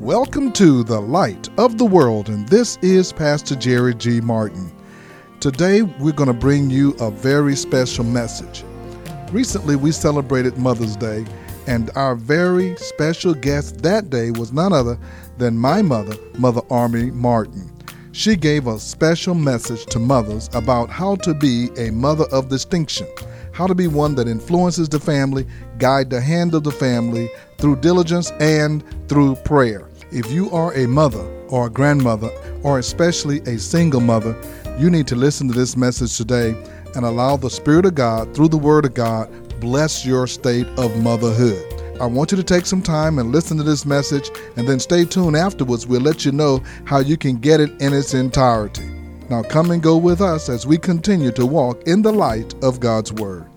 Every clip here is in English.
Welcome to the Light of the World, and this is Pastor Jerry G. Martin. Today, we're going to bring you a very special message. Recently, we celebrated Mother's Day, and our very special guest that day was none other than my mother, Mother Army Martin. She gave a special message to mothers about how to be a mother of distinction, how to be one that influences the family, guide the hand of the family through diligence and through prayer. If you are a mother or a grandmother, or especially a single mother, you need to listen to this message today and allow the Spirit of God, through the Word of God, bless your state of motherhood. I want you to take some time and listen to this message, and then stay tuned afterwards. We'll let you know how you can get it in its entirety. Now, come and go with us as we continue to walk in the light of God's Word.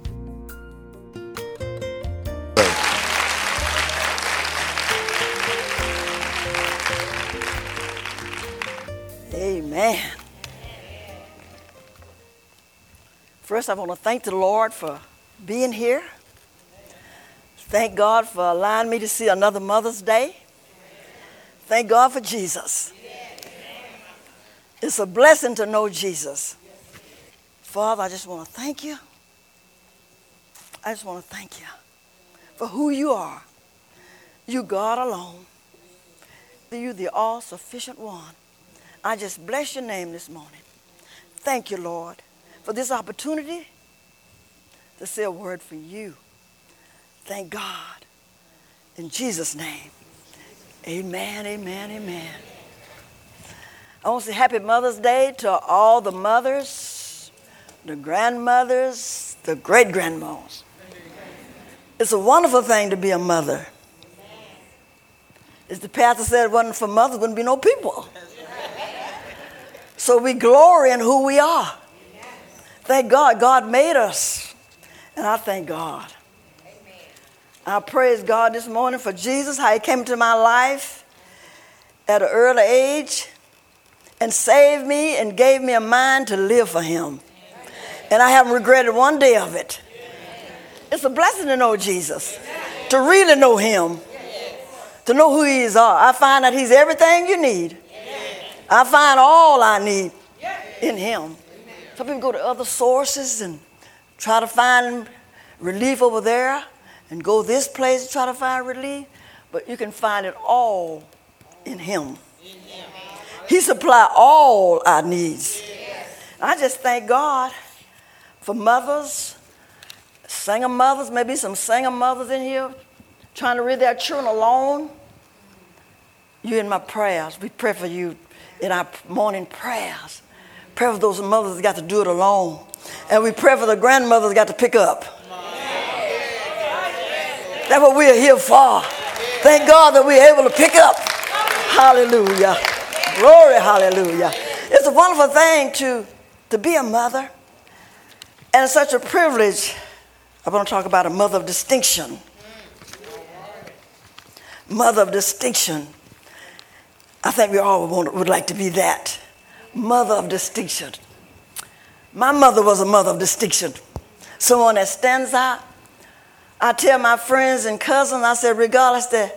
First, I want to thank the Lord for being here. Thank God for allowing me to see another Mother's Day. Thank God for Jesus. It's a blessing to know Jesus. Father, I just want to thank you. I just want to thank you for who you are. You, God alone. You, the all sufficient one. I just bless your name this morning. Thank you, Lord, for this opportunity to say a word for you. Thank God. In Jesus' name. Amen, amen, amen. I want to say happy Mother's Day to all the mothers, the grandmothers, the great grandmas. It's a wonderful thing to be a mother. As the pastor said, it wasn't for mothers, wouldn't be no people. So we glory in who we are. Thank God, God made us. And I thank God. I praise God this morning for Jesus, how He came into my life at an early age and saved me and gave me a mind to live for Him. And I haven't regretted one day of it. It's a blessing to know Jesus, to really know Him, to know who He is. I find that He's everything you need. I find all I need in Him. Some people go to other sources and try to find relief over there and go this place and try to find relief, but you can find it all in Him. He supply all our needs. I just thank God for mothers, single mothers, maybe some single mothers in here trying to read their children alone. You in my prayers. We pray for you in our morning prayers. Pray for those mothers that got to do it alone. And we pray for the grandmothers that got to pick up. That's what we're here for. Thank God that we're able to pick up. Hallelujah. Glory, hallelujah. It's a wonderful thing to, to be a mother. And it's such a privilege. I want to talk about a mother of distinction. Mother of distinction. I think we all want, would like to be that. Mother of distinction. My mother was a mother of distinction. Someone that stands out, I tell my friends and cousins, I said, regardless of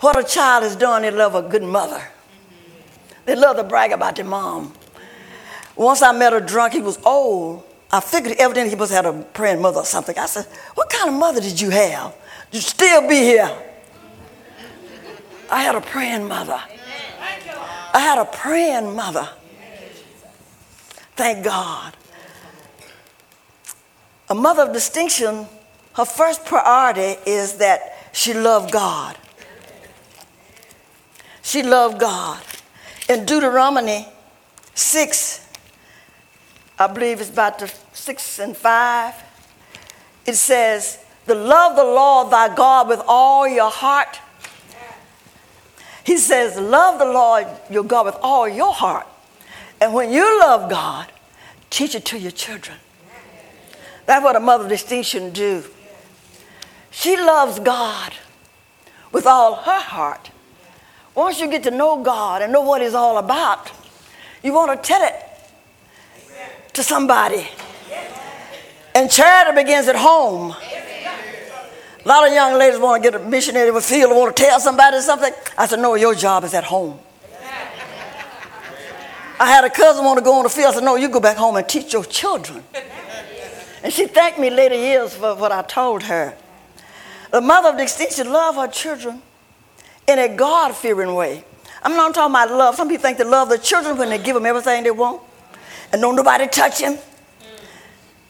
what a child is doing, they love a good mother. They love to brag about their mom. Once I met a drunk, he was old. I figured evidently he must have had a praying mother or something. I said, What kind of mother did you have? You still be here. I had a praying mother. I had a praying mother. Thank God. A mother of distinction her first priority is that she loved God. She loved God. In Deuteronomy 6, I believe it's about the 6 and 5, it says, The love the Lord thy God with all your heart. He says, Love the Lord your God with all your heart. And when you love God, teach it to your children. That's what a mother of distinction do. She loves God with all her heart. Once you get to know God and know what He's all about, you want to tell it to somebody. And charity begins at home. A lot of young ladies want to get a missionary the field or want to tell somebody something. I said, no, your job is at home. I had a cousin want to go on the field. I said, no, you go back home and teach your children. And she thanked me later years for what I told her. The mother of distinction loved her children in a God-fearing way. I'm not talking about love. Some people think they love their children when they give them everything they want. And don't nobody touch him.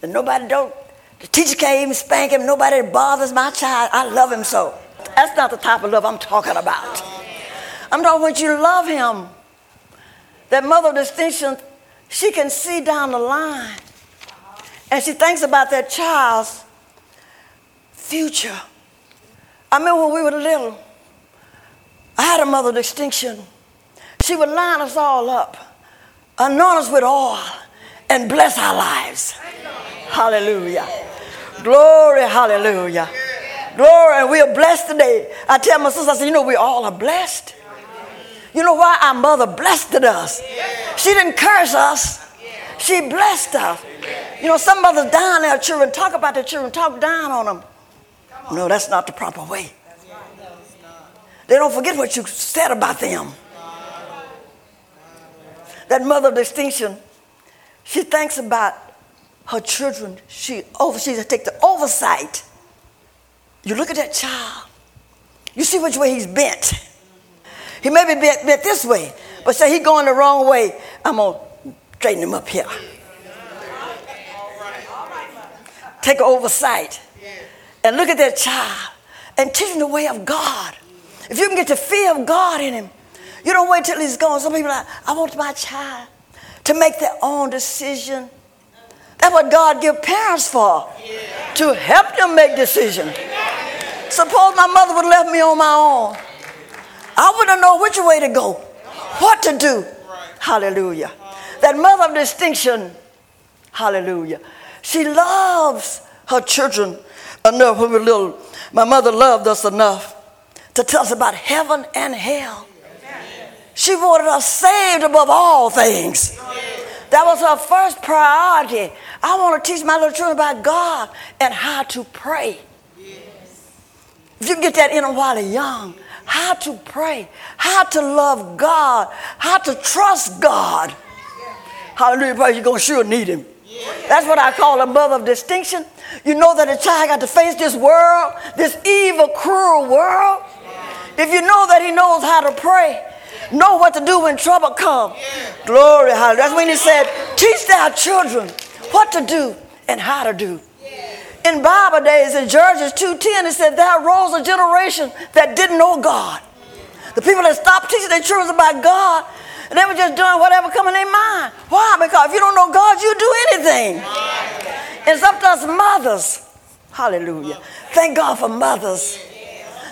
And nobody don't, the teacher can't even spank him. Nobody bothers my child. I love him so. That's not the type of love I'm talking about. I'm talking when you love him. That mother of distinction, she can see down the line. And she thinks about that child's future. I remember when we were little, I had a mother of distinction. She would line us all up, anoint us with oil, and bless our lives. Hallelujah. Glory, hallelujah. Glory, and we are blessed today. I tell my sister, I said, you know, we all are blessed. You know why our mother blessed us? She didn't curse us. She blessed us. You know, some mothers down their children, talk about their children, talk down on them. No, that's not the proper way. They don't forget what you said about them. That mother of distinction, she thinks about her children. She over, she take the oversight. You look at that child. You see which way he's bent. He may be bent, bent this way, but say he's going the wrong way. I'm gonna straighten him up here. Take oversight and look at that child and teach him the way of God. If you can get the fear of God in him, you don't wait till he's gone. Some people are like, I want my child to make their own decision. That's what God give parents for, to help them make decisions. Suppose my mother would have left me on my own. I wouldn't know which way to go, what to do. Hallelujah. That mother of distinction, hallelujah. She loves her children enough when we were little. My mother loved us enough to tell us about heaven and hell. She wanted us saved above all things. That was her first priority. I want to teach my little children about God and how to pray. If you get that in them while they're young, how to pray, how to love God, how to trust God. Hallelujah, praise you're going to sure need Him. That's what I call a mother of distinction. You know that a child got to face this world, this evil, cruel world. If you know that he knows how to pray, know what to do when trouble comes. Glory, hallelujah. That's when he said, teach our children what to do and how to do. In Bible days, in Judges 2.10, it said, there rose a generation that didn't know God. The people that stopped teaching their children about God, and they were just doing whatever come in their mind. Why? Because if you don't know God, you do anything. And sometimes mothers, hallelujah. Thank God for mothers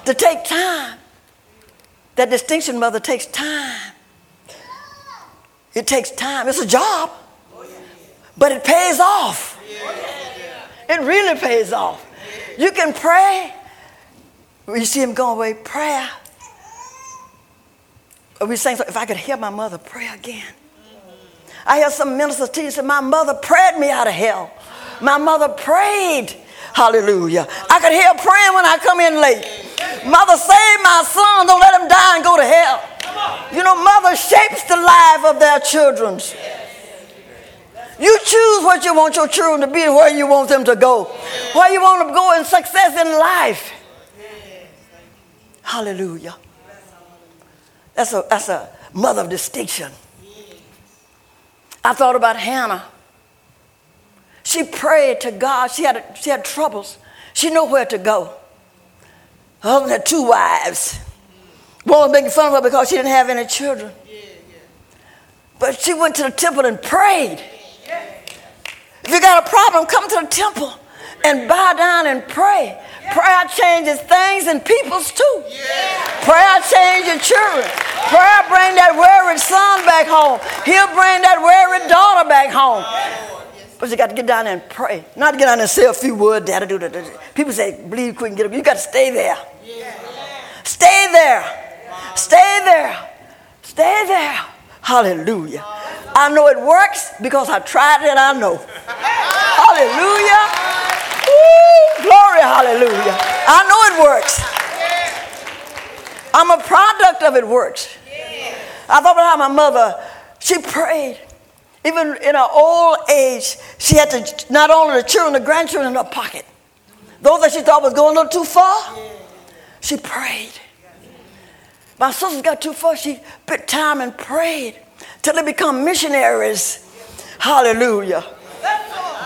to take time that distinction, mother, takes time. It takes time. It's a job, but it pays off. It really pays off. You can pray. You see him going away, prayer. We saying, if I could hear my mother pray again. I hear some ministers teach that my mother prayed me out of hell. My mother prayed. Hallelujah. I could hear praying when I come in late. Mother, save my son. Don't let him die and go to hell. You know, mother shapes the life of their children. You choose what you want your children to be and where you want them to go. Where you want them to go in success in life. Hallelujah. That's a, that's a mother of distinction. I thought about Hannah. She prayed to God. She had, she had troubles. She knew where to go. Her husband had two wives. One was making fun of her because she didn't have any children. But she went to the temple and prayed. If you got a problem, come to the temple and bow down and pray. Prayer changes things and people's too. Prayer changes children. Prayer bring that worried son back home. He'll bring that worried daughter back home. But you got to get down there and pray. Not get down there and say a few words. People say, believe quick and get up. You got to stay there. Stay there. Stay there. Stay there. Hallelujah. I know it works because I tried it and I know. Hallelujah. Woo, glory, hallelujah. I know it works. I'm a product of it works. I thought about how my mother, she prayed. Even in her old age, she had to, not only the children, the grandchildren in her pocket. Those that she thought was going a little too far, she prayed. My sisters got too far, she put time and prayed till they become missionaries. Hallelujah.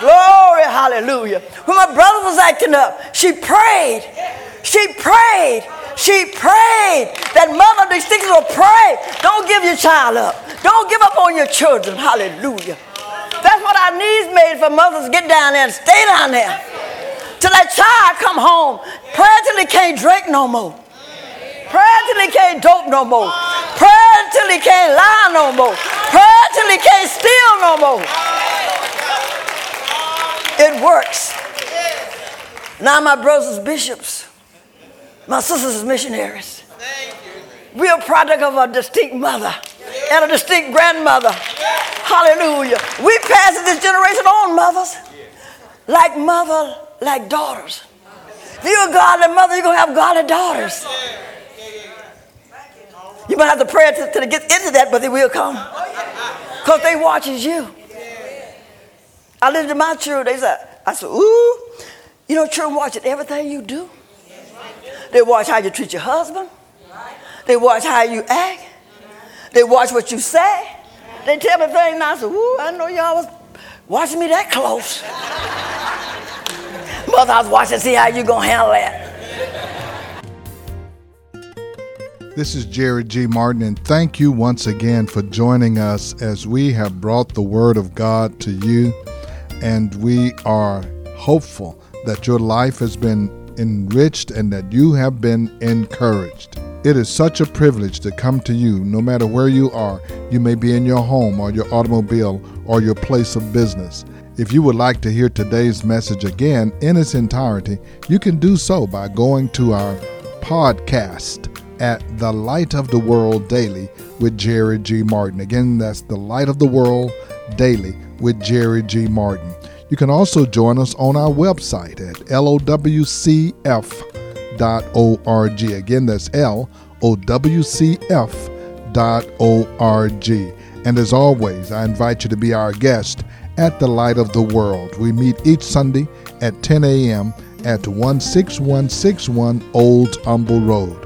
Glory, hallelujah. When my brother was acting up, she prayed. She prayed. She prayed. That mother distinctly will pray. Don't give your child up. Don't give up on your children. Hallelujah. That's what our needs made for mothers get down there and stay down there. Till that child come home. Pray till he can't drink no more. Pray till he can't dope no more. Pray till he can't lie no more. Pray till he can't steal no more. It works. Now my brothers bishops. My sisters missionaries. We are product of a distinct mother and a distinct grandmother. Hallelujah. We pass this generation on, mothers. Like mother, like daughters. If you're a godly mother, you're going to have godly daughters. You might have to pray to get into that, but they will come. Because they watches you. I lived in my children. They said, I said, ooh, you know, children watching everything you do. They watch how you treat your husband. They watch how you act. They watch what you say. They tell me things, I said, ooh, I know y'all was watching me that close. Mother, I was watching see how you gonna handle that. This is Jerry G. Martin, and thank you once again for joining us as we have brought the Word of God to you. And we are hopeful that your life has been enriched and that you have been encouraged. It is such a privilege to come to you no matter where you are. You may be in your home or your automobile or your place of business. If you would like to hear today's message again in its entirety, you can do so by going to our podcast at The Light of the World Daily with Jerry G. Martin. Again, that's The Light of the World Daily with Jerry G. Martin. You can also join us on our website at lowcf.org. Again, that's lowcf.org. And as always, I invite you to be our guest at the Light of the World. We meet each Sunday at 10 a.m. at 16161 Old Humble Road.